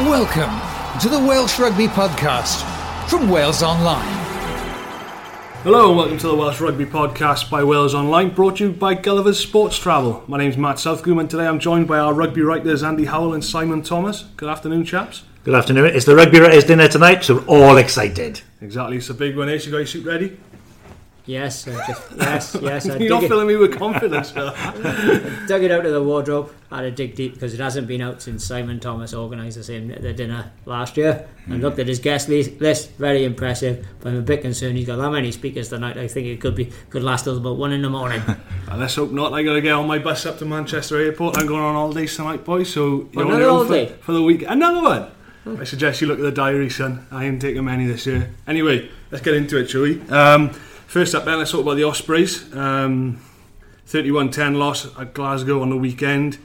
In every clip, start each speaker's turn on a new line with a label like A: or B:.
A: Welcome to the Welsh Rugby Podcast from Wales Online.
B: Hello and welcome to the Welsh Rugby Podcast by Wales Online, brought to you by Gulliver's Sports Travel. My name's Matt Southcombe and today I'm joined by our rugby writers Andy Howell and Simon Thomas. Good afternoon, chaps.
C: Good afternoon. It's the Rugby Writers dinner tonight, so we're all excited.
B: Exactly, it's a big one. Eh? Ace, you got your suit ready?
D: Yes, uh, just, yes, yes. I
B: You're not
D: dig
B: filling me with confidence,
D: it, dug it out of the wardrobe. Had to dig deep because it hasn't been out since Simon Thomas organised the same the dinner last year. And looked at his guest list, very impressive. But I'm a bit concerned. He's got that many speakers tonight. I think it could be could last till about one in the morning.
B: Uh, let's hope not. I got to get on my bus up to Manchester Airport. I'm going on all day tonight, boys. So you're
D: Well,
B: on
D: another
B: your own
D: holiday?
B: for, for the week. Another one. I suggest you look at the diary, son. I ain't taking many this year. Anyway, let's get into it, shall we? Um, first up, then, let's talk about the Ospreys. Um, 31-10 loss at Glasgow on the weekend.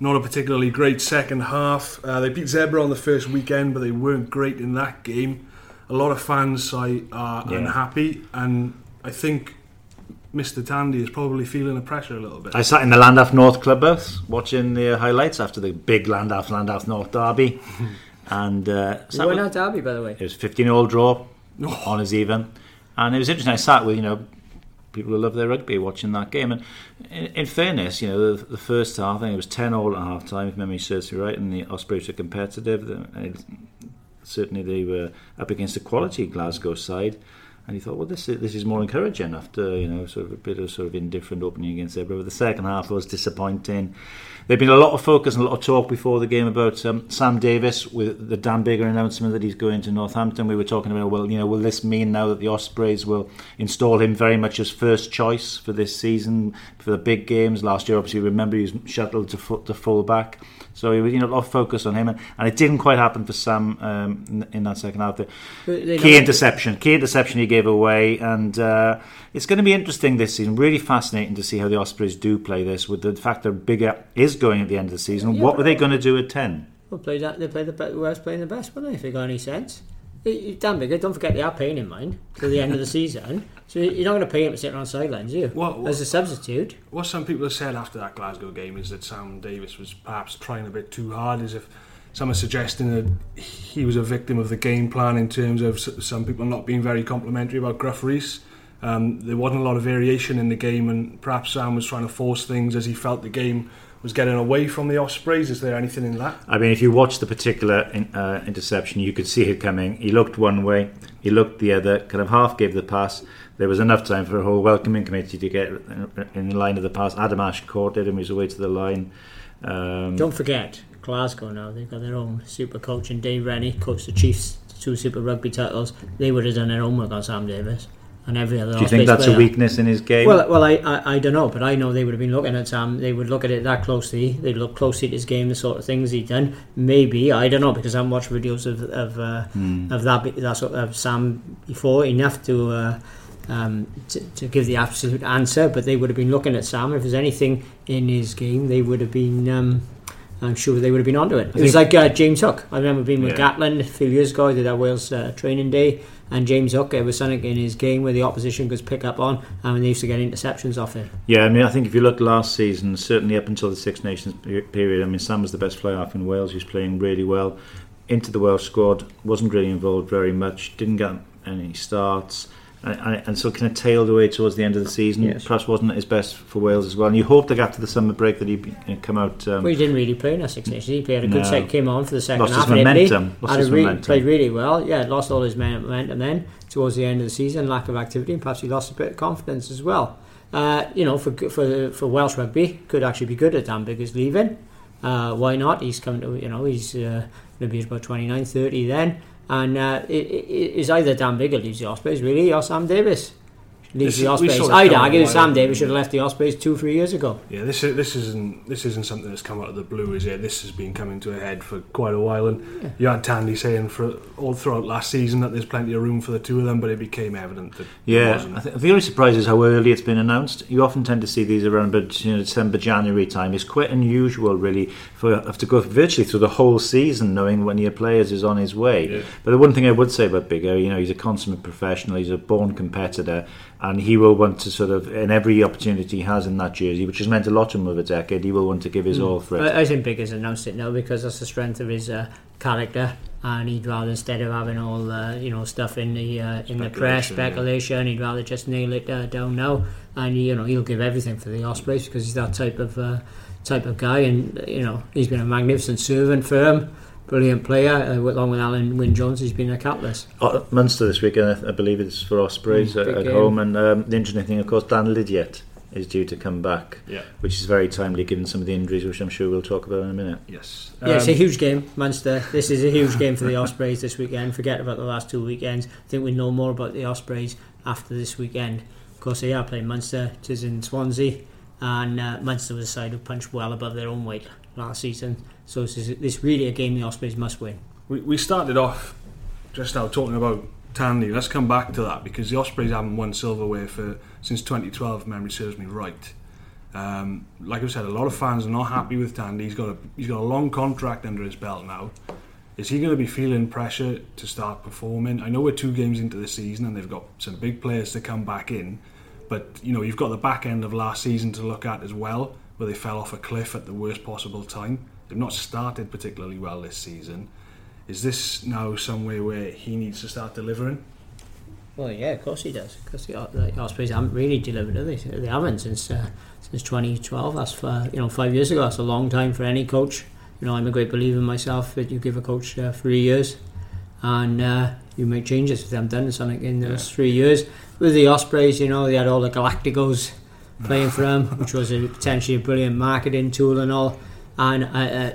B: Not a particularly great second half. Uh, they beat Zebre on the first weekend, but they weren't great in that game. A lot of fans I, are
C: Yeah.
B: unhappy, and I think Mr. Tandy is probably feeling the pressure a little bit.
C: I sat in the Llandaff North clubhouse watching the uh, highlights after the big Llandaff Llandaff North derby, and uh,
D: you
C: sat
D: won
C: with-
D: that derby, by the way.
C: it was 15 all draw on as even, and it was interesting. I sat with you know people who love their rugby watching that game, and in, in fairness, you know the, the first half I think it was 10 all at half time if memory serves me right, and the Ospreys were competitive. It- certainly they were up against a quality Glasgow side. And you thought, well, this is, this is more encouraging after you know sort of a bit of sort of indifferent opening against Zebre. But the second half was disappointing. There'd been a lot of focus and a lot of talk before the game about um, Sam Davies with the Dan Biggar announcement that he's going to Northampton. We were talking about, well, you know, will this mean now that the Ospreys will install him very much as first choice for this season for the big games? Last year, obviously, remember he was shuttled to to full back. So he was, you know, a lot of focus on him, and, and it didn't quite happen for Sam um, in, in that second half. The key interception, key interception he gave away, and uh, it's going to be interesting this season. Really fascinating to see how the Ospreys do play this. With the fact that Biggar is going at the end of the season,
D: Yeah,
C: what were they going to do at ten?
D: Well, play that. They play the be- whoever's playing the best, wouldn't they? If they got any sense. Dan Biggar, don't forget they are paying in mind till the end of the season. So you're not going to pay him to sit on sidelines, are you?
B: What- what-
D: As a substitute.
B: What some people have said after that Glasgow game is that Sam Davies was perhaps trying a bit too hard, as if some are suggesting that he was a victim of the game plan in terms of some people not being very complimentary about Gruff Rees. Um, there wasn't a lot of variation in the game, and perhaps Sam was trying to force things as he felt the game was getting away from the Ospreys. Is there anything in that?
C: I mean, if you watch the particular in, uh, interception, you could see it coming. He looked one way, he looked the other, kind of half gave the pass. There was enough time for a whole welcoming committee to get in- in the line of the pass. Adam Ashe caught it and he was away to the line. Um,
D: Don't forget, Glasgow now, they've got their own super coach and Dave Rennie, coached the Chiefs to two Super Rugby titles. They would have done their homework on Sam Davies and every other
C: do you think that's a weakness in his game?
D: Well, well, I, I, I don't know, but I know they would have been looking at Sam. They would look at it that closely. They'd look closely at his game, the sort of things he'd done. Maybe I don't know because I haven't watched videos of of uh,
C: Hmm.
D: of that that sort of Sam before enough to. Uh, um, to, to give the absolute answer, but they would have been looking at Sam. If there's anything in his game, they would have been. Um, I'm sure they would have been onto it. It was like uh, James Hook. I remember being with
C: Yeah.
D: Gatland a few years ago. I did that Wales uh, training day, and James Hook. There was something in his game where the opposition could pick up on, and they used to get interceptions off it.
C: Yeah, I mean, I think if you look last season, certainly up until the Six Nations period, I mean, Sam was the best player half in Wales. He was playing really well. Into the Welsh squad, wasn't really involved very much, didn't get any starts, and, and, so kind of tailed away towards the end of the season.
D: Yes.
C: Perhaps wasn't at his best for Wales as well. And you hoped that after the summer break that he'd come out. Um,
D: Well, he didn't really play in that Six Nations. He played a good
C: No.
D: set, came on for the second
C: Lost his
D: half. Italy,
C: momentum. Lost his
D: re-
C: momentum.
D: Played really well. Yeah, lost all his men- momentum then towards the end of the season. Lack of activity, and perhaps he lost a bit of confidence as well. Uh, you know, for for for Welsh rugby, could actually be good at Dan Biggar's leaving. Uh, why not? He's coming to you know he's uh, going to be about 29, 30 then, and uh, it, it, it's either Dan Biggar leaves the Ospreys really or Sam Davies leaves
B: This-
D: the Ospreys.
B: saw this
D: I'd
B: coming
D: argue
B: while
D: Sam
B: ago.
D: Davies should have left the Ospreys two, three years ago.
B: Yeah, this is this isn't this isn't something that's come out of the blue, is it? This has been coming to a head for quite a while, and you had Tandy saying for all throughout last season that there's plenty of room for the two of them, but it became evident that
C: Yeah,
B: wasn't.
C: I think the only surprise is how early it's been announced. You often tend to see these around about you know, December, January time. It's quite unusual, really, for have to go virtually through the whole season knowing when your players is on his way.
B: Yeah.
C: But the one thing I would say about Biggar, you know, he's a consummate professional. He's a born competitor. And he will want to sort of, in every opportunity he has in that jersey, which has meant a lot to him over a decade, he will want to give his all for it.
D: I, think Biggar's announced it now because that's the strength of his uh, character, and he'd rather instead of having all the you know stuff in the uh, in the press
B: Speculation, yeah.
D: he'd rather just nail it uh, down now, and you know he'll give everything for the Ospreys because he's that type of uh, type of guy, and you know he's been a magnificent servant for him. Brilliant player, uh, along with Alun Wyn Jones, he's been a catalyst.
C: Uh, Munster this weekend, I, I believe it's for Ospreys
D: Mm,
C: at, at home. And um, the interesting thing, of course, Dan Lydiate is due to come back,
B: Yeah.
C: which is very timely given some of the injuries, which I'm sure we'll talk about in a minute.
B: Yes.
D: Yeah, it's a
B: Um,
D: huge game, Munster. This is a huge game for the Ospreys this weekend. Forget about the last two weekends. I think we know more about the Ospreys after this weekend. Of course, they are playing Munster. It is in Swansea, and uh, Munster was a side who punched well above their own weight last season. So this is this really a game the Ospreys must win.
B: We, we started off just now talking about Tandy. Let's come back to that because the Ospreys haven't won silverware for since 2012, if memory serves me right. Um, like I said, a lot of fans are not happy with Tandy. He's got a he's got a long contract under his belt now. Is he going to be feeling pressure to start performing? I know we're two games into the season and they've got some big players to come back in, but you know you've got the back end of last season to look at as well, where they fell off a cliff at the worst possible time. They've not started particularly well this season. Is this now somewhere where he needs to start delivering?
D: Well, yeah, of course he does. Because the, the Ospreys haven't really delivered, have they? They haven't since uh, since 2012. That's for, you know five years ago. That's a long time for any coach. You know, I'm a great believer myself that you give a coach uh, three years, and uh, you make changes. If they haven't done something in those three years, with the Ospreys, you know, they had all the Galacticos playing for them, which was a, potentially a brilliant marketing tool and all. And uh,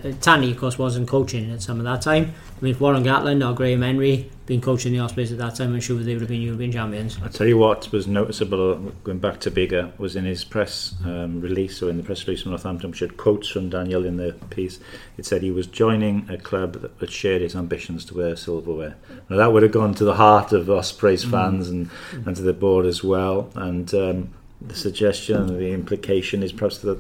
D: uh, Tandy, of course, wasn't coaching at some of that time. I mean, if Warren Gatland or Graham Henry been coaching the Ospreys at that time, I'm sure they would have been European champions.
C: I'll tell you what was noticeable going back to Biggar was in his press um, release, or in the press release from Northampton, which had quotes from Daniel in the piece. It said he was joining a club that, shared his ambitions to wear silverware. Now that would have gone to the heart of Ospreys fans and, and to the board as well. And um, the suggestion, the implication is perhaps that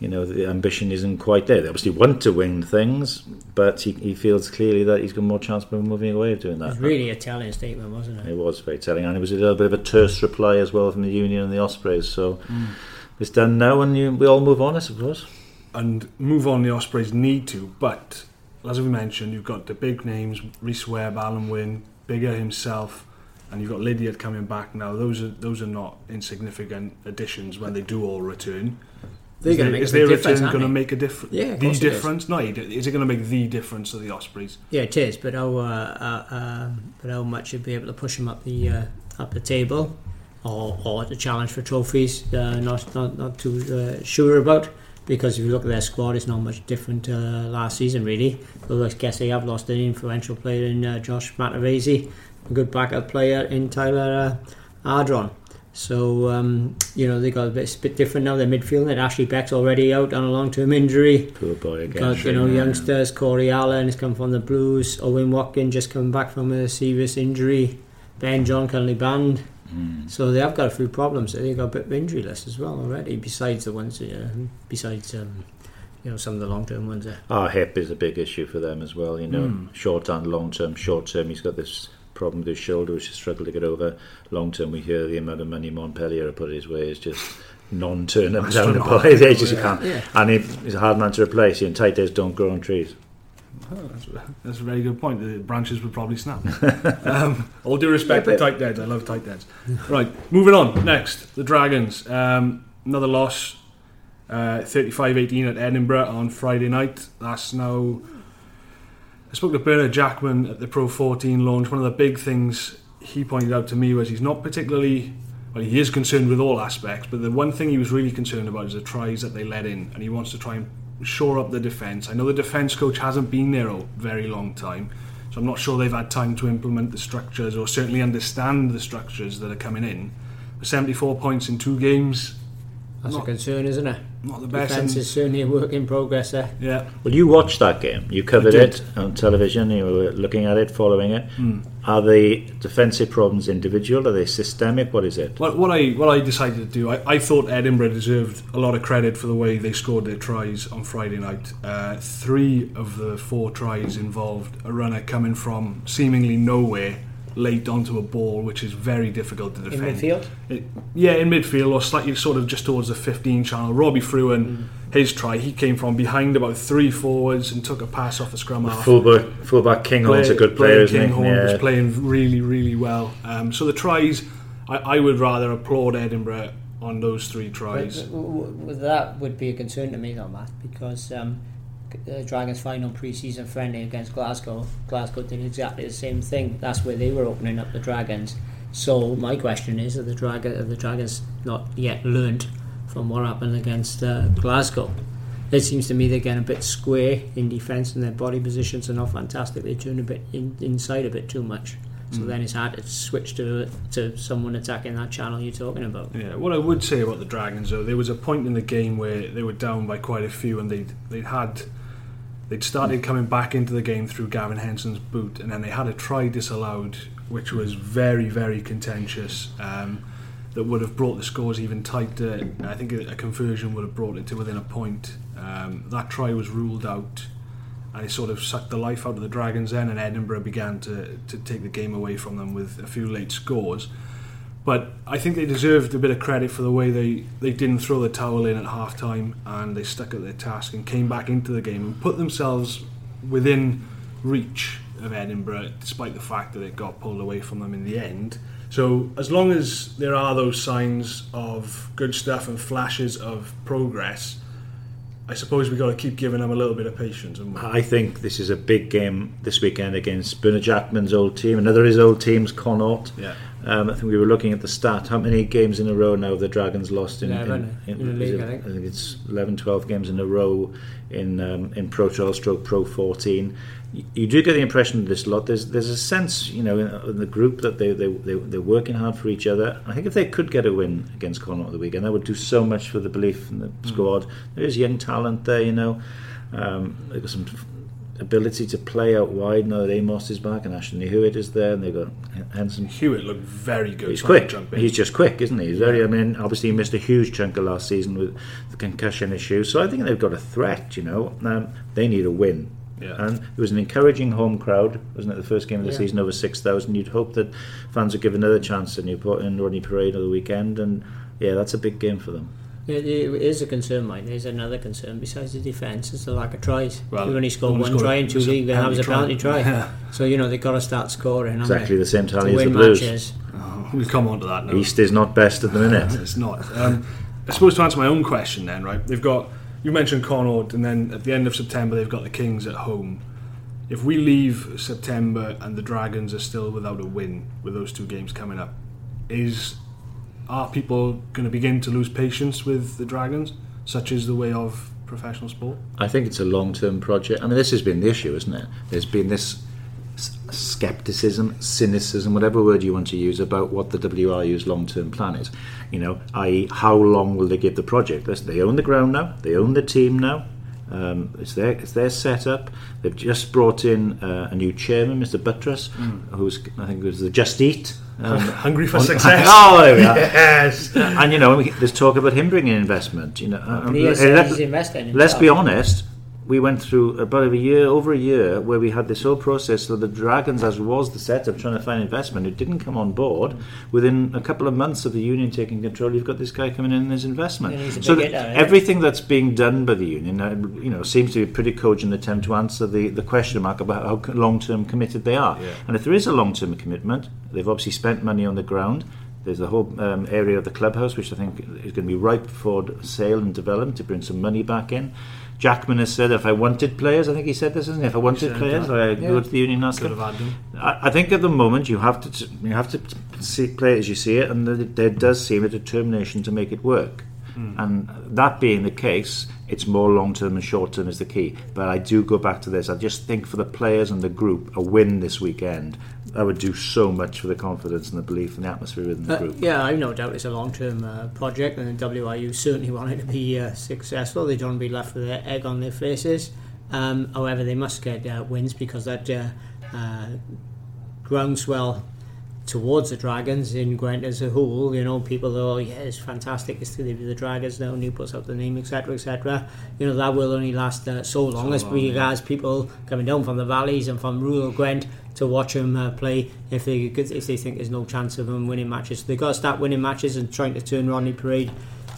C: you know the ambition isn't quite there. They obviously want to win things, but he, he feels clearly that he's got more chance of moving away of doing
D: It
C: that.
D: was really a telling statement, wasn't it?
C: It was very telling, and it was a little bit of a terse reply as well from the Union and the Ospreys. So mm. it's done now, and you, we all move on, I suppose.
B: and move on. The Ospreys need to, but as we mentioned, you've got the big names: Rhys Webb, Alun Wyn, Biggar himself, and you've got Lydiate coming back now. Those are those are not insignificant additions when they do all return.
D: They're
B: is their-
D: make
B: is their return going to make a difference?
D: Yeah,
B: the difference. No, is it going to make the difference to the Ospreys?
D: Yeah, it is. But how, uh, uh, um, but how much you'd be able to push them up the uh, up the table, or or the challenge for trophies? Uh, not not not too uh, sure about. Because if you look at their squad, it's not much different uh, last season, really. Although I guess they have lost an influential player in uh, Josh Matavesi, good backup player in Tyler uh, Ardron. So um, you know they got a bit, a bit different now. Their midfield, that Ashley Beck's already out on a long-term injury.
C: Poor boy again.
D: Got you know
C: Yeah.
D: youngsters. Cory Allen has come from the Blues. Owen Watkin just come back from a serious injury. Ben John currently banned.
C: Mm.
D: So they have got a few problems. They've got a bit of injury list as well already. Besides the ones, uh, besides um, you know some of the long-term ones. Uh,
C: Arhip is a big issue for them as well. You know,
B: Mm.
C: short and long term. Short term, he's got this problem with his shoulder, which he's struggled to get over. Long term, we hear the amount of money Montpellier have put his way is just non-turn up down the ball. It's just
B: Yeah.
C: can't.
D: yeah,
C: And he- he's a hard man to replace. You know, tight days don't grow on trees.
B: Oh, that's, that's a very good point. The branches would probably snap. um, all due respect
D: Yeah,
B: to tight heads. I love tight heads. right, moving on. Next, the Dragons. Um, another loss. Uh, 35-18 at Edinburgh on Friday night. That's now... I spoke to Bernard Jackman at the Pro 14 launch. One of the big things he pointed out to me was he's not particularly... Well, he is concerned with all aspects, but the one thing he was really concerned about is the tries that they let in, and he wants to try and shore up the defence. I know the defence coach hasn't been there a very long time, so I'm not sure they've had time to implement the structures or certainly understand the structures that are coming in. But 74 points in two games,
D: that's
B: Not-
D: a concern, isn't it?
B: not the best.
D: Defence
B: and-
D: is certainly a work in progress there.
B: yeah,
C: Well, you watched that game. You covered it on television. You were looking at it, following it.
B: Hmm.
C: Are the defensive problems individual? Are they systemic? What is it?
B: What, what I what I decided to do, I, I thought Edinburgh deserved a lot of credit for the way they scored their tries on Friday night. Uh, three of the four tries involved a runner coming from seemingly nowhere late onto a ball, which is very difficult to
D: In
B: defend.
D: midfield?
B: It- yeah, in midfield or slightly sort of just towards the 15 channel. Robbie Fruean,
C: Mm.
B: his try, he came from behind about three forwards and took a pass off the scrum half.
C: Fullback, fullback Kinghorn's a good player, isn't he?
B: Kinghorn was playing really, really well. Um, so the tries, I, I would rather applaud Edinburgh on those three tries.
D: But, w- w- that would be a concern to me, though, Matt, because um, the Dragons' final pre-season friendly against Glasgow, Glasgow did exactly the same thing. That's where they were opening up the Dragons. So my question is: Have the Dragon, have the Dragons not yet learned from what happened against uh, Glasgow? It seems to me they're getting a bit square in defence, and their body positions are not fantastic. They turn a bit in, inside a bit too much. So then it's hard to switch to to someone attacking that channel you're talking about.
B: Yeah, what I would say about the Dragons though, there was a point in the game where they were down by quite a few, and they'd they'd had they'd started coming back into the game through Gavin Henson's boot, and then they had a try disallowed, which was very very contentious. Um, that would have brought the scores even tighter. I think a, conversion would have brought it to within a point. Um, that try was ruled out, and it sort of sucked the life out of the Dragons. Then, and Edinburgh began to to take the game away from them with a few late scores. But I think they deserved a bit of credit for the way they, they didn't throw the towel in at half time and they stuck at their task and came back into the game and put themselves within reach of Edinburgh, despite the fact that it got pulled away from them in the end. So, as long as there are those signs of good stuff and flashes of progress, I suppose we've got to keep giving them a little bit of patience.
C: I think this is a big game this weekend against Bernard Jackman's old team. Another of his old teams, Connacht.
B: Yeah.
C: Um, I think we were looking at the stat. How many games in a row now have the Dragons lost in,
D: Eleven
C: in,
D: in the league,
C: it-
D: I think.
C: it's 11, 12 games in a row in um, in Pro 12 stroke Pro 14. You, you do get the impression of this lot. There's there's a sense, you know, in, in the group that they, they, they, they're working hard for each other. I think if they could get a win against Connacht at the weekend, that would do so much for the belief in the
D: Mm.
C: squad. There is young talent there, you know. Um, they've got some ability to play out wide now that Amos is back and Ashton Hewitt is there, and they've got Henson.
B: Hewitt looked very good.
C: He's
B: trying
C: quick.
B: jump.
C: He's just quick, isn't he? He's very. I mean, obviously he missed a huge chunk of last season with the concussion issue. So I think they've got a threat. You know, um, they need a win.
B: Yeah.
C: And it was an encouraging home crowd, wasn't it? The first game of the
D: Yeah.
C: season, over six thousand. You'd hope that fans would give another chance to Newport in Rodney Parade of the weekend, and yeah, that's a big game for them.
D: It, it is a concern, mate. There's another concern besides the defence is the lack of tries.
B: Well,
D: We've only scored one
B: scored-
D: try in two
B: it
D: league, and that was a penalty
B: penalty
D: try.
B: try. Yeah.
D: So you know they've got to start scoring.
C: Exactly the same tally as the
D: win
C: Blues.
D: matches.
B: We'll come on to that now.
C: East is not best at the minute.
B: it's not. Um, I suppose to answer my own question, then, right? They've got you mentioned Connacht, and then at the end of September they've got the Kings at home. If we leave September and the Dragons are still without a win with those two games coming up, is are people going to begin to lose patience with the Dragons, such is the way of professional sport?
C: I think it's a long term project. I mean, this has been the issue, isn't it? There's been this skepticism, cynicism, whatever word you want to use, about what the WRU's long term plan is. You know, i.e., how long will they give the project? Listen, they own the ground now, they own the team now. Um, it's their it's their setup. They've just brought in uh, a new chairman, Mr. Buttress, who's I think was the Just Eat. Um,
B: Hungry for
C: on-
B: success.
C: oh, there we are.
B: Yes.
C: and you know, we- there's talk about him bringing investment. You know,
D: he is,
C: Uh, let-
D: he's investing.
C: Let's be honest. We went through about a year, over a year, where we had this whole process. So the Dragons, as was the setup, trying to find investment, it didn't come on board. Within a couple of months of the union taking control, you've got this guy coming in and his investment.
D: And
C: so
D: big
C: that
D: hitter, yeah.
C: everything that's being done by the union, uh, you know, seems to be a pretty cogent attempt to answer the, the question mark about how long term committed they are.
B: Yeah.
C: And if there is a long term commitment, they've obviously spent money on the ground. There's the whole um, area of the clubhouse, which I think is going to be ripe for sale and development to bring some money back in. Jackman has said if I wanted players, I think he said this, isn't he? If I wanted players, uh,
B: that.
C: I'd go to the union and
B: Could have had them.
C: I, I think at the moment you have to you have to see, play as you see it, and there- there does seem a determination to make it work. Hmm. And that being the case, it's more long term and short term is the key. But I do go back to this. I just think for the players and the group, a win this weekend that would do so much for the confidence and the belief and the atmosphere within the
D: Uh,
C: group.
D: yeah, I've no doubt it's a long-term uh, project, and the WRU certainly want it to be uh, successful. They don't want to be left with their egg on their faces. Um, however, they must get uh, wins because that uh, uh, groundswell towards the Dragons in Gwent as a whole. You know, people are, oh yeah, it's fantastic. It's to be the Dragons now. New puts up the name, etc., etc. You know, that will only last uh, so long
B: So
D: as
B: long,
D: we
B: yeah.
D: people coming down from the valleys and from rural Gwent to watch them uh, play if they if they think there's no chance of them winning matches. They've got to start winning matches and trying to turn Rodney Parade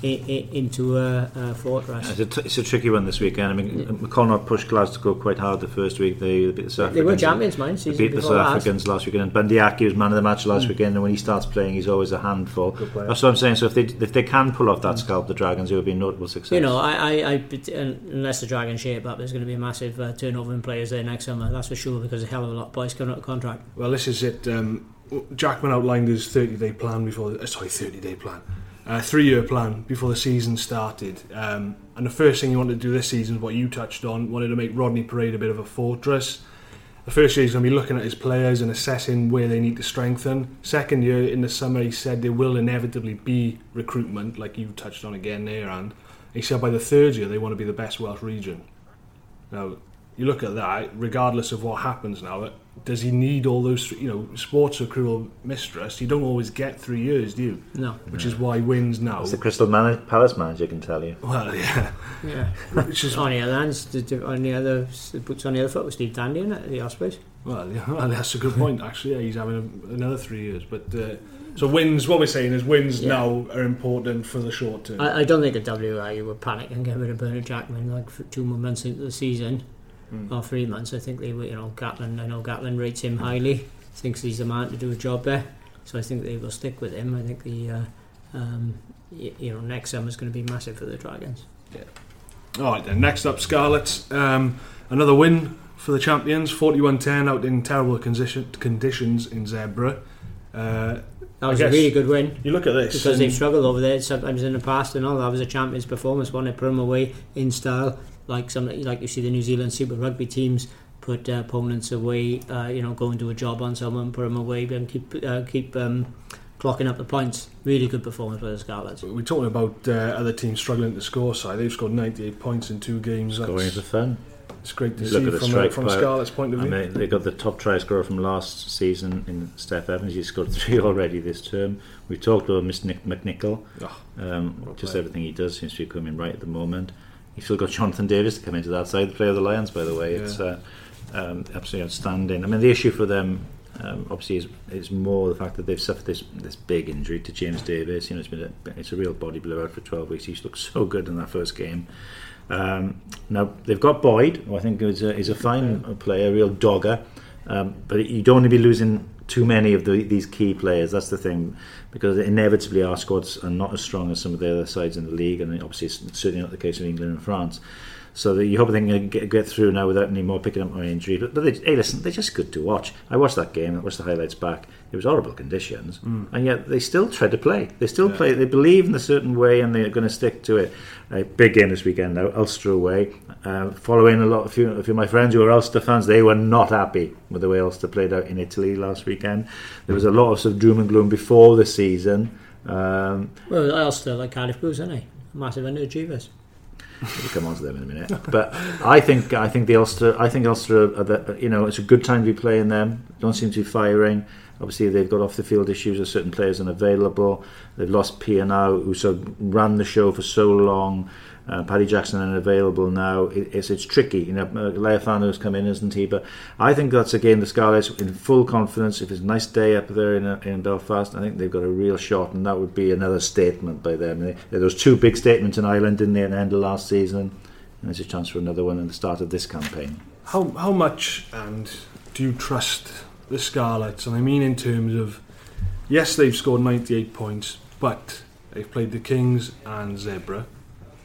D: into a, a fortress.
C: It's a, t- it's a tricky one this weekend. I mean, McConnell pushed Glasgow quite hard the first week. They, they beat the South
D: They were champions, mind.
C: They
D: Season
C: beat the South. Africans last weekend, and Bundee Aki was man of the match last weekend. And when he starts playing, he's always a handful. That's what I'm saying. So if they if they can pull off that scalp, the Dragons, it would be a notable success.
D: You know, I, I, I unless the Dragons shape up, there's going to be a massive uh, turnover in players there next summer. That's for sure because a hell of a lot of boys coming out of contract.
B: Well, this is it. Um, Jackman outlined his 30 day plan before, uh, sorry, 30 day plan, uh, three year plan before the season started. Um, and the first thing he wanted to do this season is what you touched on, wanted to make Rodney Parade a bit of a fortress. The first year he's going to be looking at his players and assessing where they need to strengthen. Second year in the summer, he said there will inevitably be recruitment, like you touched on again there, and he said by the third year they want to be the best Welsh region. Now, you look at that, regardless of what happens now, does he need all those, you know, sports are cruel mistress. You don't always get three years, do you?
D: No.
B: Which is why he wins now.
C: It's the Crystal Man- Palace manager can tell you.
B: Well, yeah.
D: Yeah.
B: Which is,
D: on the other hand, the- the- on the other the boots on the other foot with Steve Tandy in it, the Ospreys.
B: well, yeah, well, that's a good point, actually. Yeah, he's having a, another three years. But uh, so wins, what we're saying is wins
D: Yeah.
B: now are important for the short term.
D: I, I don't think the WRU would panic and get rid of Bernard Jackman like for two more months into the season or three months. I think they were, you know, Gatland. I know Gatland rates him highly, thinks he's the man to do a job there. So I think they will stick with him. I think the, uh, um, y- you know, next summer's going to be massive for the Dragons. Yeah.
B: All right, then. Next up, Scarlets. Um, another win for the champions. 41-10 out in terrible condition, conditions in Zebre. Uh,
D: That was a really good win.
B: you look at this.
D: because they've struggled over there sometimes in the past and all. That was a champions performance, one they put them away in style, like some like you see the New Zealand Super Rugby teams put uh, opponents away. Uh, you know, go and do a job on someone, put them away, and keep uh, keep um, clocking up the points. Really good performance by the Scarlets.
B: We're talking about uh, other teams struggling to score side. They've scored 98 points in two games.
C: Going
B: That's,
C: for fun.
B: it's great to
C: Look
B: see
C: at the
B: from, a, from a. Scarlet's point of
C: I
B: view.
C: mean, they got the top try scorer from last season in Steff Evans. He's scored three already this term. We've talked about Mr. Nick McNicholl.
B: Oh,
C: Um, just everything he does seems to be coming right at the moment. You've still got Jonathan Davies to come into that side, the player of the Lions, by the way. It's uh, um, absolutely outstanding. I mean, the issue for them, um, obviously, is, is more the fact that they've suffered this this big injury to James Davies. You know, it's been a, it's a real body blow out for 12 weeks. He's looked so good in that first game. Um, now they've got Boyd, who I think is a, is a fine player, a real dogger. Um, but you don't want to be losing too many of the, these key players. That's the thing, because inevitably our squads are not as strong as some of the other sides in the league, and obviously it's certainly not the case in England and France. So that you hope they can get, get through now without any more picking up more injury. But, but they, hey, listen, they're just good to watch. I watched that game. I watched the highlights back. It was horrible conditions, and yet they still try to play. They still
B: Yeah.
C: play. They believe in a certain way, and they're going to stick to it. A big game this weekend now, Ulster away. Uh, following a lot, a few, a few of my friends who are Ulster fans, they were not happy with the way Ulster played out in Italy last weekend. There was a lot of sort of doom and gloom before the season. Um,
D: Well, Ulster like Cardiff Blues, aren't they? Massive underachievers.
C: We'll come on to them in a minute. But I think I think the Ulster I think Ulster the, you know it's a good time to be playing them. Don't seem to be firing. Obviously they've got off the field issues with certain players unavailable. They've lost Pia now, who sort of ran the show for so long. Uh, Paddy Jackson unavailable now. It, it's it's tricky. You know, uh, Lealiifano's come in, isn't he? But I think that's again the Scarlets in full confidence. If it's a nice day up there in, uh, in Belfast, I think they've got a real shot, and that would be another statement by them. They, there was two big statements in Ireland, didn't they, at the end of last season? And there's a chance for another one at the start of this campaign.
B: How how much and do you trust the Scarlets? And I mean in terms of yes, they've scored 98 points, but they've played the Kings and Zebre.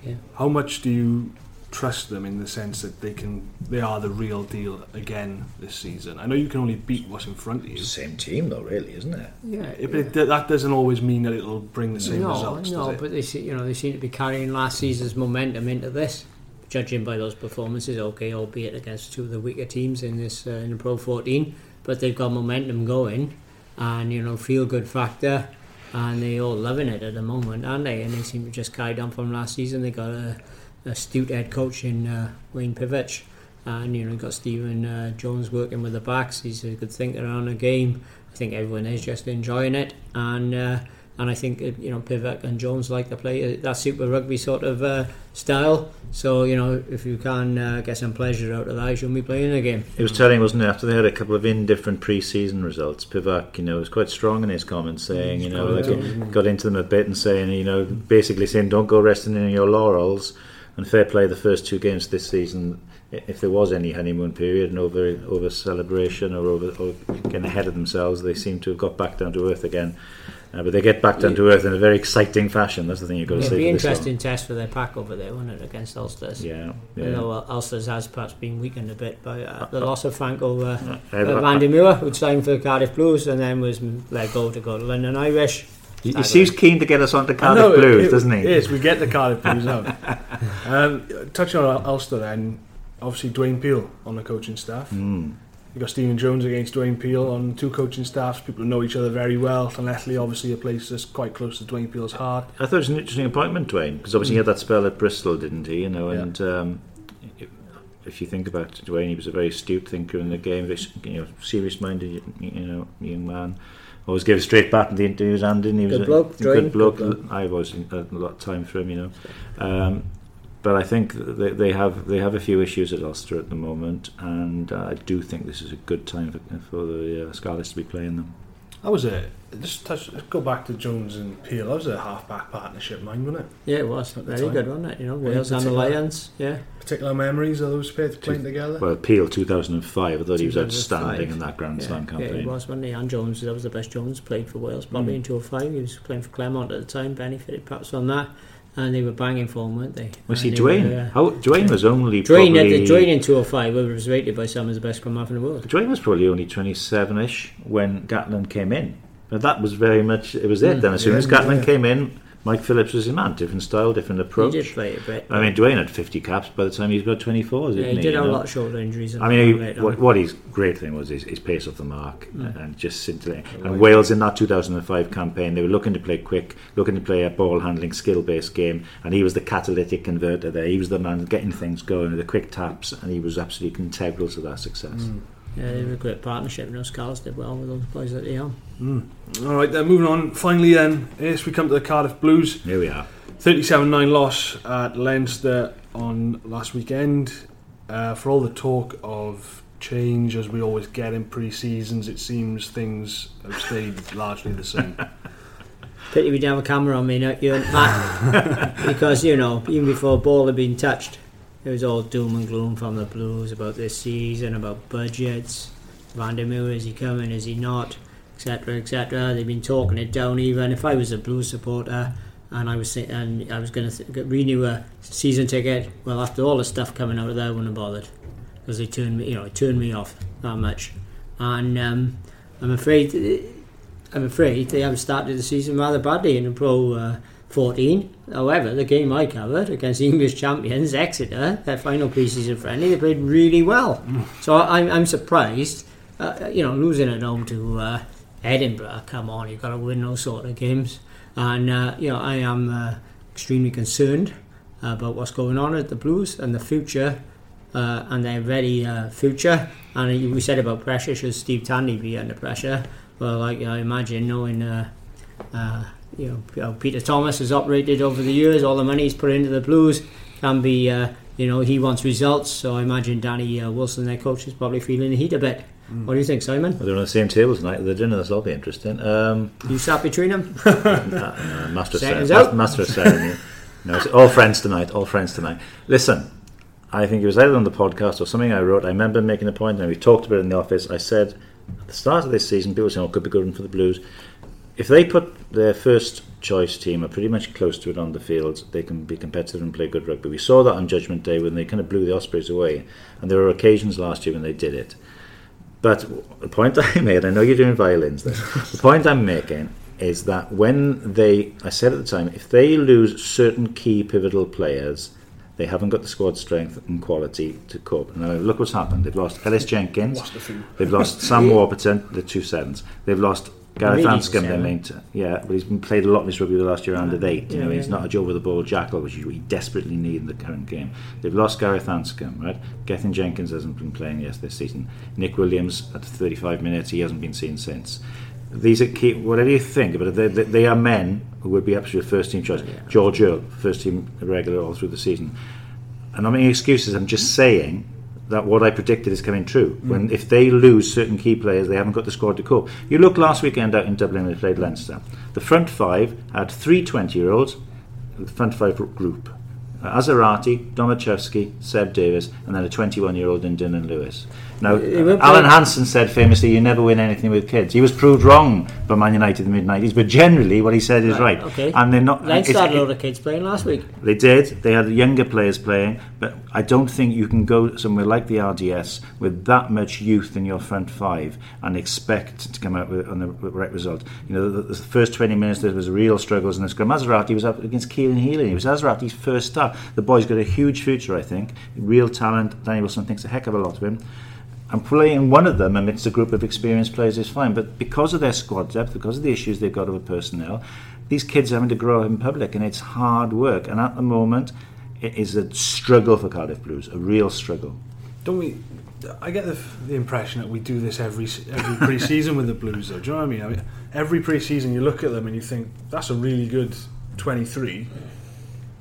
D: Yeah.
B: How much do you trust them in the sense that they can they are the real deal again this season? I know you can only beat what's in front of you.
C: same team, though, really, isn't it?
D: Yeah,
B: Yeah, but it, that doesn't always mean that it'll bring the same
D: no,
B: results,
D: no,
B: does it?
D: but they you know they seem to be carrying last season's momentum into this. Judging by those performances, okay, albeit against two of the weaker teams in this uh, in the Pro 14, but they've got momentum going, and you know feel good factor, and they're all loving it at the moment, aren't they? And they seem to just carry on from last season. They got a astute head coach in uh, Wayne Pivac. and you know got Stephen uh, Jones working with the backs. He's a good thinker on the game. I think everyone is just enjoying it, and uh, and I think uh, you know Pivac and Jones like to play uh, that Super Rugby sort of uh, style. So you know if you can uh, get some pleasure out of that, you should be playing the game.
C: It was telling, wasn't it? After they had a couple of indifferent pre-season results, Pivac, you know, was quite strong in his comments, saying, you know, like, got into them a bit and saying, you know, basically saying, don't go resting in your laurels. And fair play, the first two games this season, if there was any honeymoon period and over over celebration or over or getting ahead of themselves, they seem to have got back down to earth again. Uh, but they get back down to earth in a very exciting fashion. That's the thing you've got to
D: It'd
C: say.
D: be
C: for
D: an
C: this one.
D: interesting test for their pack over there, wouldn't it, against Ulster's?
C: Yeah,
D: You
C: yeah.
D: know, Ulster's has perhaps been weakened a bit by uh, the loss of Franco uh,
C: I-
D: uh, Van der Merwe, who'd signed for the Cardiff Blues and then was let go to go to London Irish.
C: He, he seems keen to get us onto
B: I
C: Cardiff
B: know,
C: Blues,
B: it-
C: doesn't he?
B: Yes, we get the Cardiff Blues out. um, touching on Ulster then, obviously Dwayne Peel on the coaching staff.
C: Mm.
B: You've got Stephen Jones against Dwayne Peel on two coaching staffs. People who know each other very well. Llanelli, obviously, a place that's quite close to Dwayne Peel's heart.
C: I thought it was an interesting appointment, Dwayne, because obviously he had that spell at Bristol, didn't he? You know,
B: Yeah.
C: and um, if, you think about Dwayne, he was a very astute thinker in the game, very you know, serious-minded, you know, young man. Always gave a straight bat in the interviews, and didn't he? He was
D: Good bloke,
C: a good
D: Dwayne,
C: bloke.
D: good bloke.
C: I've always had a lot of time for him, you know. Um, but I think they, they have they have a few issues at Ulster at the moment, and uh, I do think this is a good time for, for the uh, Scarlets to be playing them.
B: That was a just touch. Let's go back to Jones and Peel. That was a half-back partnership, mine, wasn't it?
D: Yeah, it was
B: At
D: very
B: time.
D: good, wasn't it? You know,
B: Yeah,
D: Wales and the
B: particular-
D: Lions. Yeah,
B: Particular memories of those pairs playing together.
C: Well, Peel 2005, I thought he was outstanding in that Grand
D: yeah,
C: Slam
D: yeah,
C: campaign.
D: he was, wasn't he? And Jones, that was the best Jones played for Wales, probably
C: Mm.
D: in 2005. He was playing for Clermont at the time, benefited perhaps on that. And they were banging for him, weren't they?
C: Was
D: And
C: he
D: they were,
C: Dwayne?
D: uh,
C: How Dwayne was only
D: Dwayne,
C: probably
D: the, Dwayne in 2005 was rated by some as the best scrum half in the world.
C: Dwayne was probably only 27ish when Gatland came in. But that was very much it was it.
D: Mm,
C: then as soon
B: yeah,
C: as
B: Gatland
C: came in, Mike Phillips was his man. Different style, different approach.
D: He did play a bit.
C: I mean, Dwayne had 50 caps by the time he was about 24, didn't
D: yeah, he
C: he?
D: did
C: you
D: have a lot of shoulder injuries.
C: I mean, he, what, what his great thing was his, his pace off the mark
D: Mm.
C: and just scintillating. And Wales in that 2005 campaign, they were looking to play quick, looking to play a ball handling, skill based game, and he was the catalytic converter there. He was the man getting things going, the quick taps, and he was absolutely integral to that success.
B: Mm.
D: Yeah, they were a great partnership. You know, Scarlets did well with all those boys at the arm.
B: All right, then moving on. Finally, then, yes, we come to the Cardiff Blues.
C: Here we are.
B: 37-9 loss at Leinster on last weekend. Uh, for all the talk of change, as we always get in pre-seasons, it seems things have stayed largely the same.
D: Pity we didn't have a camera on me, not you and Matt, because you know, even before ball had been touched, it was all doom and gloom from the Blues about this season, about budgets. Van der Merwe, is he coming? Is he not? Etc. Etc. They've been talking it down. Even if I was a Blues supporter and I was and I was going to th- renew a season ticket, well, after all the stuff coming out of there, I wouldn't have bothered because they turned me, you know, turned me off that much. And um, I'm afraid. I'm afraid they have started the season rather badly in the Pro uh, 14. However, the game I covered against the English champions, Exeter, their final pre-season friendly, they played really well. So I'm, I'm surprised. Uh, you know, losing at home to uh, Edinburgh, come on, you've got to win those sort of games. And, uh, you know, I am uh, extremely concerned about what's going on at the Blues and the future uh, and their very uh, future. And we said about pressure, should Steve Tandy be under pressure? Well, like I imagine, knowing you know Peter Thomas has operated over the years, all the money he's put into the Blues can be, uh, you know, he wants results. So I imagine Danny uh, Wilson, their coach, is probably feeling the heat a bit. What do you think, Simon?
C: Well, they're on the same table tonight at the dinner. That'll be interesting. Um,
D: You sat between them?
C: uh, master of ceremony. Master of ceremony. no, it's all friends tonight. All friends tonight. Listen, I think it was either on the podcast or something I wrote. I remember making a point, and we talked about it in the office. I said at the start of this season, people saying, "Oh, could be good for the Blues." If they put their first choice team are pretty much close to it on the field, they can be competitive and play good rugby. We saw that on Judgment Day when they kind of blew the Ospreys away, and there were occasions last year when they did it. But the point I made, I know you're doing violins there. the point I'm making is that when they, I said at the time, if they lose certain key pivotal players, they haven't got the squad strength and quality to cope. Now look what's happened. They've lost Ellis Jenkins.
B: Lost a few.
C: They've lost Sam Warburton, the two sevens. They've lost Gareth Anscombe, their
D: seven.
C: main, t- yeah, but he's been played a lot in this rugby the last year under ah, eight. You
D: Yeah,
C: know,
D: yeah,
C: he's not a job with the ball jackal, which we desperately need in the current game. They've lost Gareth Anscombe, right? Gethin Jenkins hasn't been playing yes this season. Nick Williams at 35 minutes, he hasn't been seen since. These are key, whatever you think, but they, they, they are men who would be absolute first team choice. George Earle, first team regular all through the season. And I'm not making excuses. I'm just saying that what I predicted is coming true. Mm. When if they lose certain key players, they haven't got the squad to cope. You look last weekend out in Dublin they played Leinster. The front five had three 20-year-olds, the front five group. Assiratti, Domachowski, Seb Davies, and then a 21-year-old in Dillon Lewis. Now, Alan Hansen said famously, "You never win anything with kids." He was proved wrong by Man United in the mid '90s, but generally, what he said is right.
D: Okay.
C: And they're not.
D: Leinster had a lot of kids playing last week.
C: they did. They had younger players playing, but I don't think you can go somewhere like the RDS with that much youth in your front five and expect to come out with on the right result. You know, the, the first 20 minutes there was real struggles in the scrum. Assiratti was up against Cian Healy. It was Assiratti's first start. The boy's got a huge future, I think. Real talent. Danny Wilson thinks a heck of a lot of him. And playing one of them amidst a group of experienced players is fine, but because of their squad depth, because of the issues they've got with personnel, these kids are having to grow up in public, and it's hard work. And at the moment, it is a struggle for Cardiff Blues, a real struggle.
B: Don't we? I get the, the impression that we do this every every pre-season with the Blues, though. Do you know what I mean? I mean, every pre-season you look at them and you think that's a really good 23,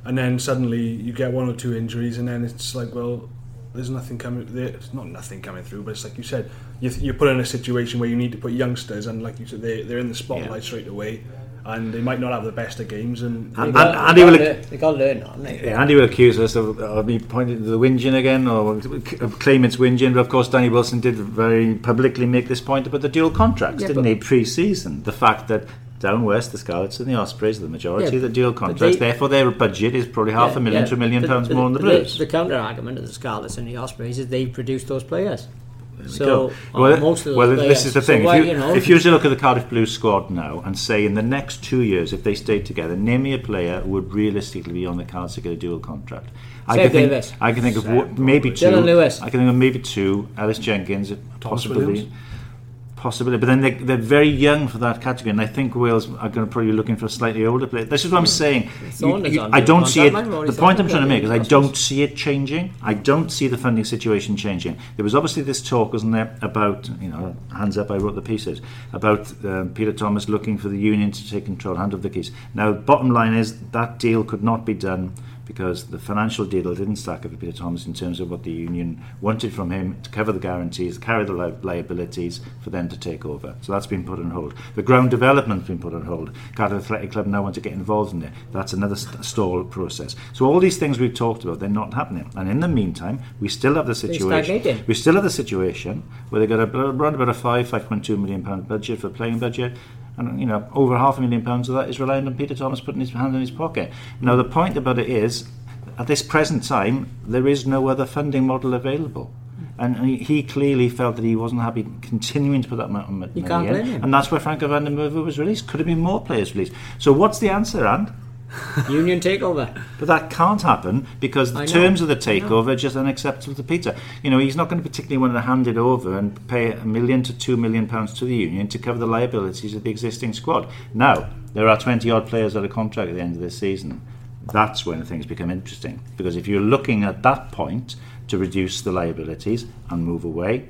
B: and then suddenly you get one or two injuries, and then it's like, well, there's nothing coming. There's not nothing coming through, but it's like you said, you, you're put in a situation where you need to put youngsters, and like you said, they they're in the spotlight
C: Yeah.
B: straight away, and they might not have the best of games, and
C: And-
D: They got-
C: and Andy will-
D: learn- They got to learn, haven't they?
C: Yeah, Andy will accuse us of, of me pointing to the whinging again, or of claim it's whinging, but of course Danny Wilson did very publicly make this point about the dual contracts,
D: Yeah,
C: didn't
D: but-
C: he, pre-season? The fact that down west, the Scarlets and the Ospreys are the majority
D: Yeah,
C: of the dual contracts,
D: they-
C: therefore their budget is probably half a million to a million pounds more than the Blues.
D: The, counter argument of the Scarlets and the Ospreys is they produce those players.
C: we
D: So
C: go.
D: uh,
C: well,
D: most of
C: well this is the thing.
D: why,
C: if, you,
D: you know,
C: if you were to look at the Cardiff Blues squad now and say in the next two years, if they stayed together, name me a player who would realistically be on the cards to get a dual contract. I can think. I can think of wo- maybe two.
D: Dillon Lewis.
C: I can think of maybe two. Ellis Jenkins, possibly.
B: Williams.
C: Possibly, but then they, they're very young for that category, and I think Wales are going to probably be looking for a slightly older player. This is what I'm saying. You- you- I don't see it.
D: contract, man. We've
C: The point I'm trying to make is I don't see it changing. I don't see the funding situation changing. There was obviously this talk, wasn't there, about you know, hands up. I wrote the pieces about um, Peter Thomas looking for the union to take control, hand of the keys. Now, bottom line is that deal could not be done because the financial deal didn't stack up for Peter Thomas in terms of what the union wanted from him to cover the guarantees, carry the li- liabilities for them to take over. So that's been put on hold. The ground development's been put on hold. Cardiff Athletic Club now want to get involved in it. That's another st- stall process. So all these things we've talked about, they're not happening. And in the meantime, we still have the situation. We still have the situation where they've got a, around about a five, five point two million pound budget for playing budget, and you know over half a million pounds of that is reliant on Peter Thomas putting his hand in his pocket. Now the point about it is, at this present time, there is no other funding model available. And he- clearly felt that he wasn't happy continuing to put that amount of money
D: You can't
C: in.
D: blame him.
C: And that's where Franco van der Merwe was released. Could have been more players released. So what's the answer, And?
D: union takeover.
C: But that can't happen because the terms of the takeover are just unacceptable to Peter. You know, he's not going to particularly want to hand it over and pay a million to two million pounds to the union to cover the liabilities of the existing squad. Now, there are 20 odd players out of contract at the end of this season. That's when things become interesting. Because if you're looking at that point to reduce the liabilities and move away,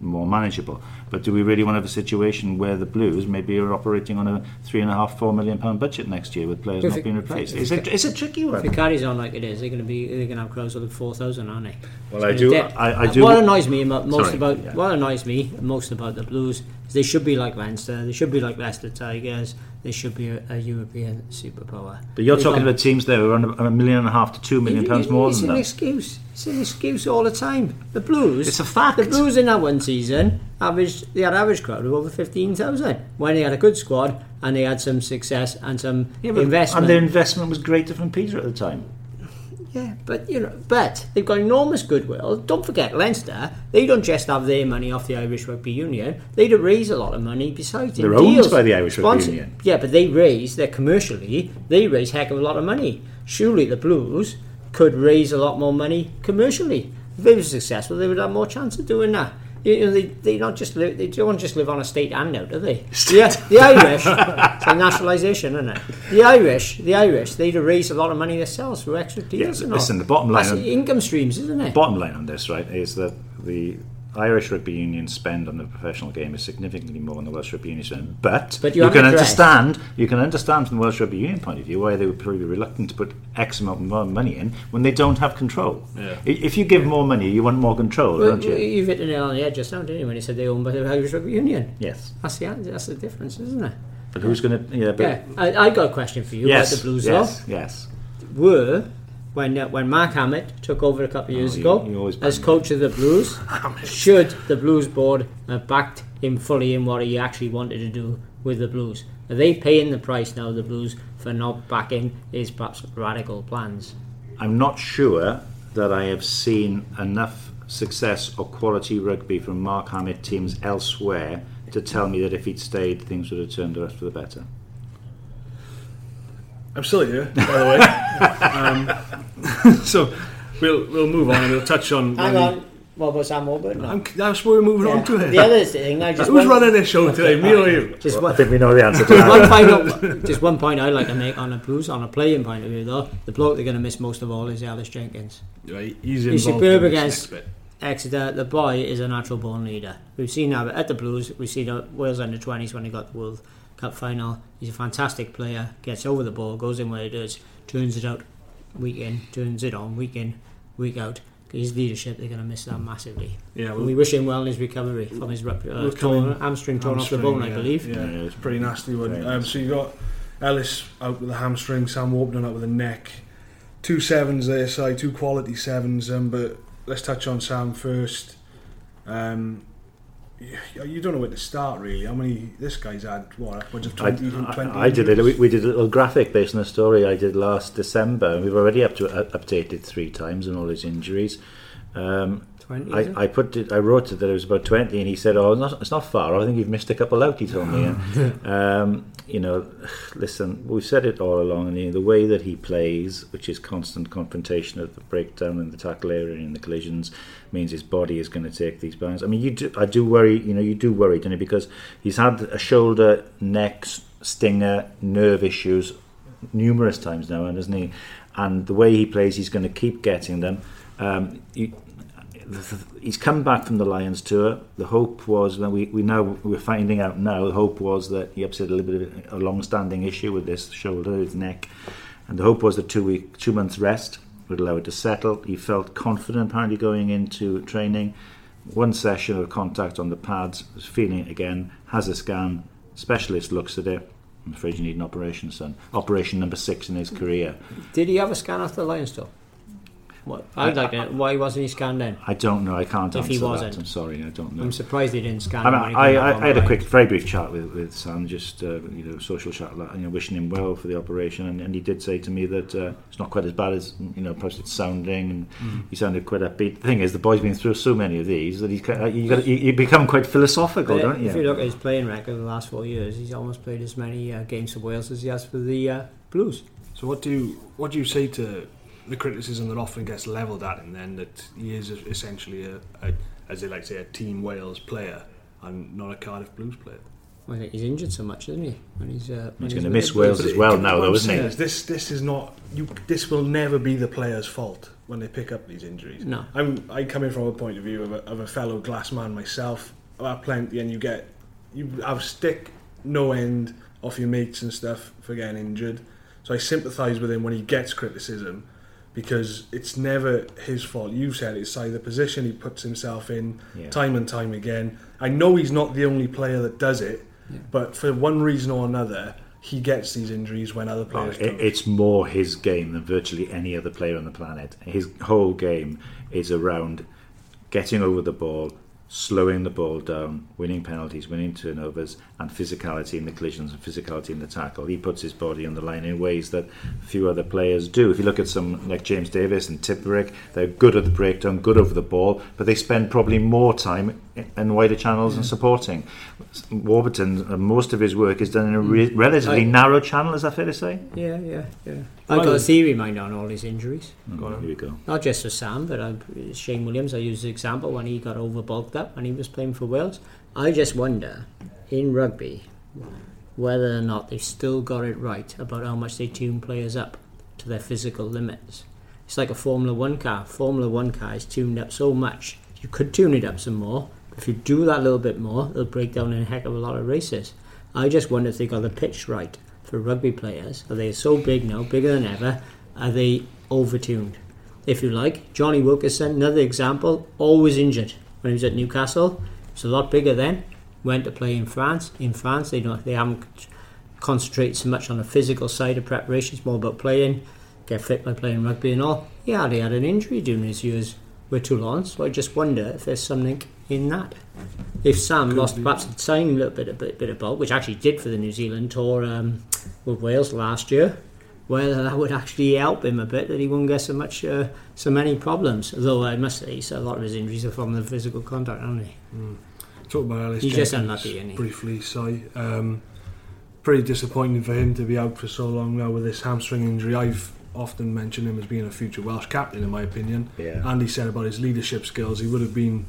C: more manageable. But do we really want to have a situation where the Blues maybe are operating on a three and a half, four million pound budget next year with players
D: If
C: not
D: it-
C: being replaced?
D: if
C: It's
D: it-
C: a, it's a tricky one.
D: If it carries on like it is, they're going to be they're going to have close to four thousand, aren't they?
C: Well, I do- I- I do-
D: What annoys me most
C: Sorry,
D: about
C: yeah.
D: what annoys me most about the Blues is they should be like Leinster, they should be like Leicester Tigers, they should be a, a European superpower.
C: But you're
D: They've
C: talking
D: got-
C: about teams there who are on a million and a half to two million
D: It-
C: pounds more
D: it's
C: than that.
D: It's an excuse all the time. The Blues.
C: It's a fact.
D: The Blues in that one season averaged. They had average crowd of over fifteen thousand when they had a good squad and they had some success and some
C: Yeah, but-
D: investment.
C: And their investment was greater from Peter at the time.
D: Yeah, but you know, but they've got enormous goodwill. Don't forget Leinster. They don't just have their money off the Irish Rugby Union. They do raise a lot of money besides.
C: They're owned
D: deals.
C: by the Irish Rugby Union.
D: Yeah, but they raise. They're commercially. They raise heck of a lot of money. Surely the Blues could raise a lot more money commercially. If they were successful, they would have more chance of doing that. You know, they, they not just live, they don't just live on a state handout, do they? Yeah, the Irish, it's a nationalisation, isn't it? The Irish, the Irish, they'd raise a lot of money themselves through extra deals. All.
C: listen, the bottom line
D: That's
C: on-
D: income streams, isn't it?
C: bottom line on this, right, is that the Irish rugby union spend on the professional game is significantly more than the Welsh rugby union spend. But,
D: But you
C: you, can
D: addressed-
C: understand you can understand from the Welsh rugby union point of view why they would probably be reluctant to put X amount more money in when they don't have control.
B: Yeah.
C: If you give more money, you want more control,
D: Well,
C: don't you?
D: You've hit the nail on the head just now, didn't you, when you said they owned by the Irish Rugby Union?
C: Yes,
D: That's the that's the difference, isn't it?
C: but who's going to? Yeah, but
D: Yeah, I, I got a question for you
C: yes,
D: about the Blues,
C: yes,
D: though.
C: yes.
D: Were when uh, when Mark Hammett took over a couple of years
C: Oh, you-
D: ago
C: you
D: as coach of the Blues, should the Blues board have backed him fully in what he actually wanted to do with the Blues? Are they paying the price now, the Blues, for not backing his perhaps radical plans?
C: I'm not sure that I have seen enough success or quality rugby from Mark Hammett teams elsewhere to tell me that if he'd stayed, things would have turned out for the better.
B: I'm still here, by the way. um, so we'll we'll move on and we'll touch on.
D: Hang
B: when
D: on, what about Sam Warburton? No.
B: I'm, that's what we're moving on to
D: the other thing, I just
B: Who's running this show today? Me or you?
D: Just
C: I
D: one,
C: think we know the answer to
D: just one
C: that.
D: final, just one point I'd like to make on the Blues, on a playing point of view, though. The bloke they're going to miss most of all is Ellis Jenkins.
B: Right, he's
D: He's
B: involved
D: superb
B: in this
D: against- Exeter, the boy is a natural born leader. We've seen that at the Blues. We've seen at Wales under 20s when he got the World Cup final. He's a fantastic player. Gets over the ball, goes in where he does, turns it out week in, turns it on week in, week out. His leadership, they're going to miss that massively.
B: Yeah,
D: And
B: well,
D: we wish him well in his recovery from his rep- uh,
B: We're
D: torn, hamstring torn off the
B: hamstring,
D: bone, I believe.
B: Yeah,
C: Yeah,
B: it's pretty nasty one. Um, so you got Ellis out with a hamstring, Sam Warburton out with a neck. Two sevens there, side two quality sevens. Um, but let's touch on Sam first. Um, you, you don't know where to start really. How many? This guy's had what upwards of
C: I,
B: 20, 20
C: I, I did it. We, we did a little graphic based on a story I did last December. We've already up to uh, updated three times on all his injuries. Um,
D: 20.
C: I, I put it. I wrote it that it was about twenty, and he said, "Oh, it's not, it's not far. I think you've missed a couple out." He told me. And, um, you know, listen, we've said it all along, and the, the way that he plays, which is constant confrontation of the breakdown in the tackle area and the collisions, means his body is going to take these bounds. I mean, you do, I do worry. You know, you do worry, don't you? Because he's had a shoulder, neck stinger, nerve issues numerous times now, and isn't he? And the way he plays, he's going to keep getting them. Um, you, he's come back from the Lions tour. The hope was that we, we now we're finding out now. The hope was that he upset a little bit of a long-standing issue with this shoulder, his neck, and the hope was that two week, two months rest would allow it to settle. He felt confident apparently going into training. One session of contact on the pads, was feeling it again. Has a scan. Specialist looks at it. I'm afraid you need an operation, son. Operation number six in his career.
D: Did he have a scan after the Lions tour? What, I'd like to know. Why wasn't he scanned then?
C: I don't know. I can't
D: If
C: answer
D: he
C: that.
D: wasn't.
C: I'm sorry. I don't know.
D: I'm surprised they didn't scan
C: I, mean,
D: when
C: I, I, I had a quick, very brief chat with, with Sam, just uh, you know, social chat, you know, wishing him well for the operation, and, and he did say to me that uh, it's not quite as bad as you know, perhaps it's sounding, and
D: Mm.
C: he sounded quite upbeat. The thing is, the boy's been through so many of these that he's uh, you, got, you, you become quite philosophical,
D: But
C: don't you?
D: If you look at his playing record the last four years, he's almost played as many uh, games for Wales as he has for the uh, Blues.
B: So what do you what do you say to the criticism that often gets levelled at him then that he is essentially a, a as they like to say a Team Wales player and not a Cardiff Blues player?
D: Well, he's injured so much, isn't he? When he's, uh, when
C: He's
D: with
C: gonna miss. Wales as well
B: it-
C: now, though, isn't he?
B: is This this is not you. This will never be the player's fault when they pick up these injuries.
D: No.
B: I'm I come in from a point of view of a, of a fellow glass man myself. I've had plenty, and you get you have stick no end off your mates and stuff for getting injured. So I sympathise with him when he gets criticism because it's never his fault. You said it's either position he puts himself in
C: Yeah.
B: time and time again. I know he's not the only player that does it, but for one reason or another, he gets these injuries when other
C: Well,
B: players
C: it,
B: don't.
C: it's more his game than virtually any other player on the planet. His whole game is around getting over the ball, slowing the ball down, winning penalties, winning turnovers, and physicality in the collisions and physicality in the tackle. He puts his body on the line in ways that few other players do. If you look at some like James Davies and Tipuric, they're good at the breakdown, good over the ball, but they spend probably more time in wider channels and supporting. Warburton, uh, most of his work is done in a re- relatively
D: I-
C: narrow channel. Is that fair to say?
D: Yeah, yeah, yeah. I've got a theory mind on all his injuries.
B: Go on.
C: Here we go.
D: Not just for Sam, but I, Shane Williams, I use the example when he got over bulked up when he was playing for Wales. I just wonder, in rugby, whether or not they've still got it right about how much they tune players up to their physical limits. It's like a Formula One car. Formula One car is tuned up so much. You could tune it up some more. If you do that a little bit more, it'll break down in a heck of a lot of races. I just wonder if they got the pitch right for rugby players. Are they so big now, bigger than ever? Are they overtuned? If you like, Jonny Wilkinson, another example, always injured when he was at Newcastle. It's a lot bigger then. Went to play in France. In France, they don't, they haven't concentrated so much on the physical side of preparation. It's more about playing, get fit by playing rugby and all. Yeah, they had an injury during his years with Toulon, so I just wonder if there's something in that. If Sam lost perhaps the same little bit, a bit, bit of bulk, which actually did for the New Zealand tour um, with Wales last year, whether that would actually help him a bit that he wouldn't get so much, uh, so many problems. Though I must say, so a lot of his injuries are from the physical contact, aren't they?
B: Talk about Ellis
D: He's just unlucky, isn't he?
B: briefly. So, um, pretty disappointing for him to be out for so long now with this hamstring injury. I've often mentioned him as being a future Welsh captain, in my opinion.
C: Yeah.
B: Andy said about his leadership skills, he would have been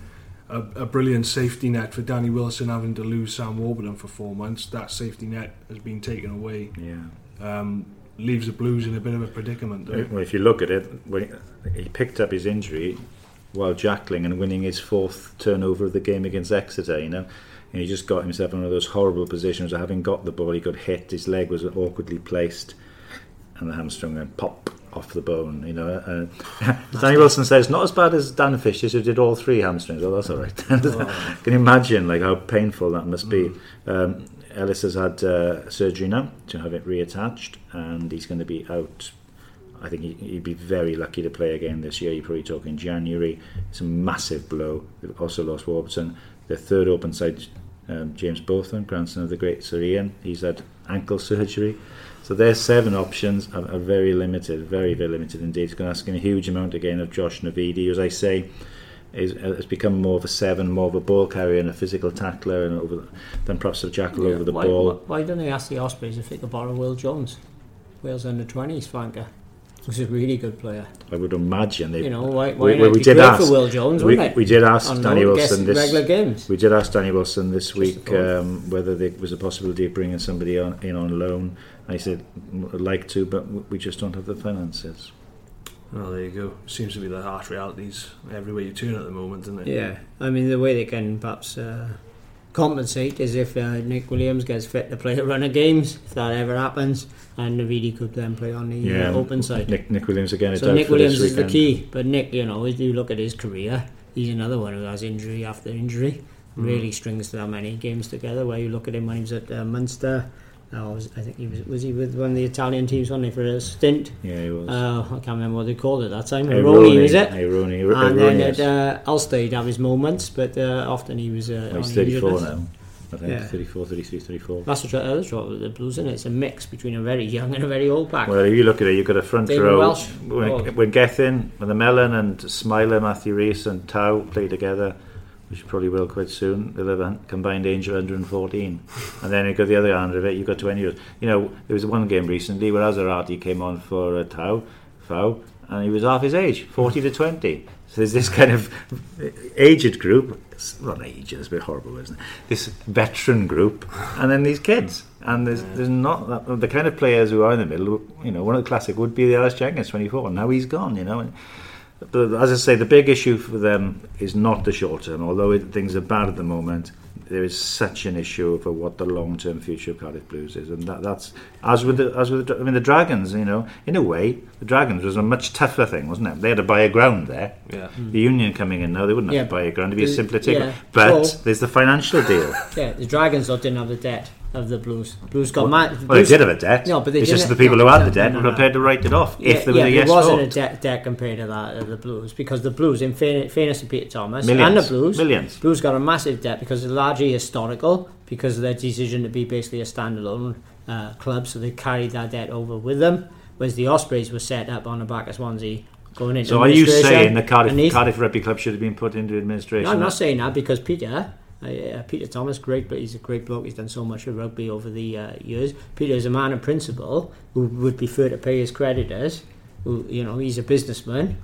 B: a, a brilliant safety net for Danny Wilson having to lose Sam Warburton for four months. That safety net has been taken away.
C: Yeah.
B: Um, leaves the Blues in a bit of a predicament.
C: Well, if you look at it, he picked up his injury while jackling and winning his fourth turnover of the game against Exeter, you know, and he just got himself in one of those horrible positions of having got the ball, he got hit, his leg was awkwardly placed, and the hamstring went pop off the bone. You know, uh, Danny Wilson says not as bad as Dan Fisher, who did all three hamstrings. Oh, that's all right. Can you imagine like how painful that must be? Um, Ellis has had uh, surgery now to have it reattached, and he's going to be out. I think he- he'd be very lucky to play again this year. You're probably talking January. It's a massive blow. They've also lost Warburton. Their third open side, um, James Botham, grandson of the great Sir Ian, he's had ankle surgery. So their seven options are, are very limited, very, very limited indeed. It's going to ask him a huge amount again of Josh Navidi, who, as I say, is, has become more of a seven, more of a ball carrier and a physical tackler, and over than perhaps a jackal over the
D: why,
C: ball.
D: Why, don't they ask the Ospreys if they could borrow Will Jones, Wales under 20s flanker? He's a really good player.
C: I would imagine they.
D: You know, why,
C: we,
D: why
C: we, we did ask.
D: for Will Jones,
C: we, we did ask
D: On
C: Danny Wilson this.
D: regular games.
C: We did ask Danny Wilson this
D: Just
C: week um, whether there was a possibility of bringing somebody on, in on loan. I said I'd like to, but we just don't have the finances.
B: Well, there you go. Seems to be the harsh realities everywhere you turn at the moment, doesn't it?
D: Yeah, I mean the way they can perhaps uh, compensate is if uh, Nick Williams gets fit to play a run of games, if that ever happens, and Navidi could then play on the
C: Yeah,
D: uh, open side.
C: Nick, Nick Williams again is
D: so Nick
C: for
D: Williams
C: this
D: is the key, but Nick, you know, if you look at his career, he's another one who has injury after injury.
C: Mm.
D: Really strings that many games together. Where you look at him when he was at uh, Munster, was, I think he was was he with one of the Italian teams, wasn't he, for a stint?
C: Yeah, he was.
D: Uh, I can't remember what they called it that time. Aironi, was it?
C: Aironi.
D: and then at uh, Ulster he'd have his moments, but uh, often he was uh,
C: Well, he's
D: on the
C: 34
D: injured list.
C: now. I think
D: Yeah.
C: 34, 33, 34.
D: That's the, tr- uh, that's what the Blues in it. It's a mix between a very young and a very old pack.
C: Well, if you look at it, you've got a front
D: David
C: row.
D: Welsh.
C: When,
D: Oh.
C: when Gethin, when the Melon and Smiler, Matthew Rees and Tau play together, which probably will quite soon, they'll have a combined age of 114. and then you've got the other end of it, you've got 20 years. You know, there was one game recently where Assiratti came on for uh, Tau, Fau, and he was half his age, 40 to 20. So there's this kind of aged group, it's not aged, it's a bit horrible, isn't it? This veteran group, and then these kids. And there's, there's not that, the kind of players who are in the middle. You know, one of the classic would be the Ellis Jenkins, 24. Now he's gone. You know, and, but as I say, the big issue for them is not the short term. Although it, things are bad at the moment, there is such an issue for what the long term future of Cardiff Blues is, and that, that's as with the, as with the, I mean the Dragons. You know, in a way, the Dragons was a much tougher thing, wasn't it? They had to buy a ground there.
B: Yeah. Hmm.
C: The Union coming in now, they wouldn't have
D: Yeah.
C: to buy a ground; it'd be a simpler ticket.
D: yeah.
C: But
D: So-
C: there's the financial deal.
D: Yeah, the Dragons though didn't have the debt of the Blues. Blues got
C: Well,
D: mad.
C: well, they did have a debt.
D: No, but they
C: it's just the people
D: no,
C: who had
D: no,
C: the debt
D: no,
C: were prepared to write it off
D: Yeah,
C: if there was
D: yeah,
C: a yes
D: it wasn't
C: vote.
D: a debt, debt compared to that of the Blues because the Blues, in fairness, fairness to Peter Thomas
C: Millions.
D: and the Blues,
C: Millions.
D: Blues got a massive debt because it's largely historical because of their decision to be basically a standalone uh, club, so they carried that debt over with them. Whereas the Ospreys were set up on the back of Swansea going into
C: So are you saying the Cardiff, Cardiff Rugby Club should have been put into administration?
D: No, I'm not saying that because Peter, uh, Peter Thomas, great, but he's a great bloke. He's done so much with rugby over the uh, years. Peter is a man of principle who would prefer to pay his creditors. Who, you know, he's a businessman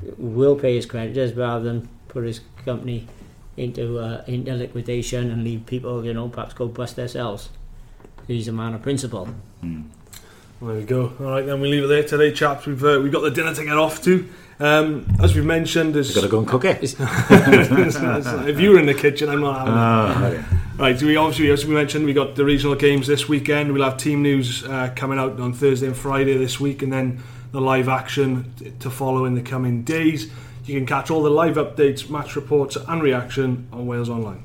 D: who will pay his creditors rather than put his company into uh, into liquidation and leave people, you know, perhaps go bust themselves. He's a man of principle.
B: There we go. All right, then we leave it there today, chaps. We've uh, we've got the dinner to get off to. Um, as we've mentioned, there's
C: Got to go and cook it.
B: if you were in the kitchen, I'm not having
C: Ah,
B: it. Right, so we obviously, as we mentioned, we got the regional games this weekend. We'll have team news uh, coming out on Thursday and Friday this week, and then the live action t- to follow in the coming days. You can catch all the live updates, match reports, and reaction on Wales Online.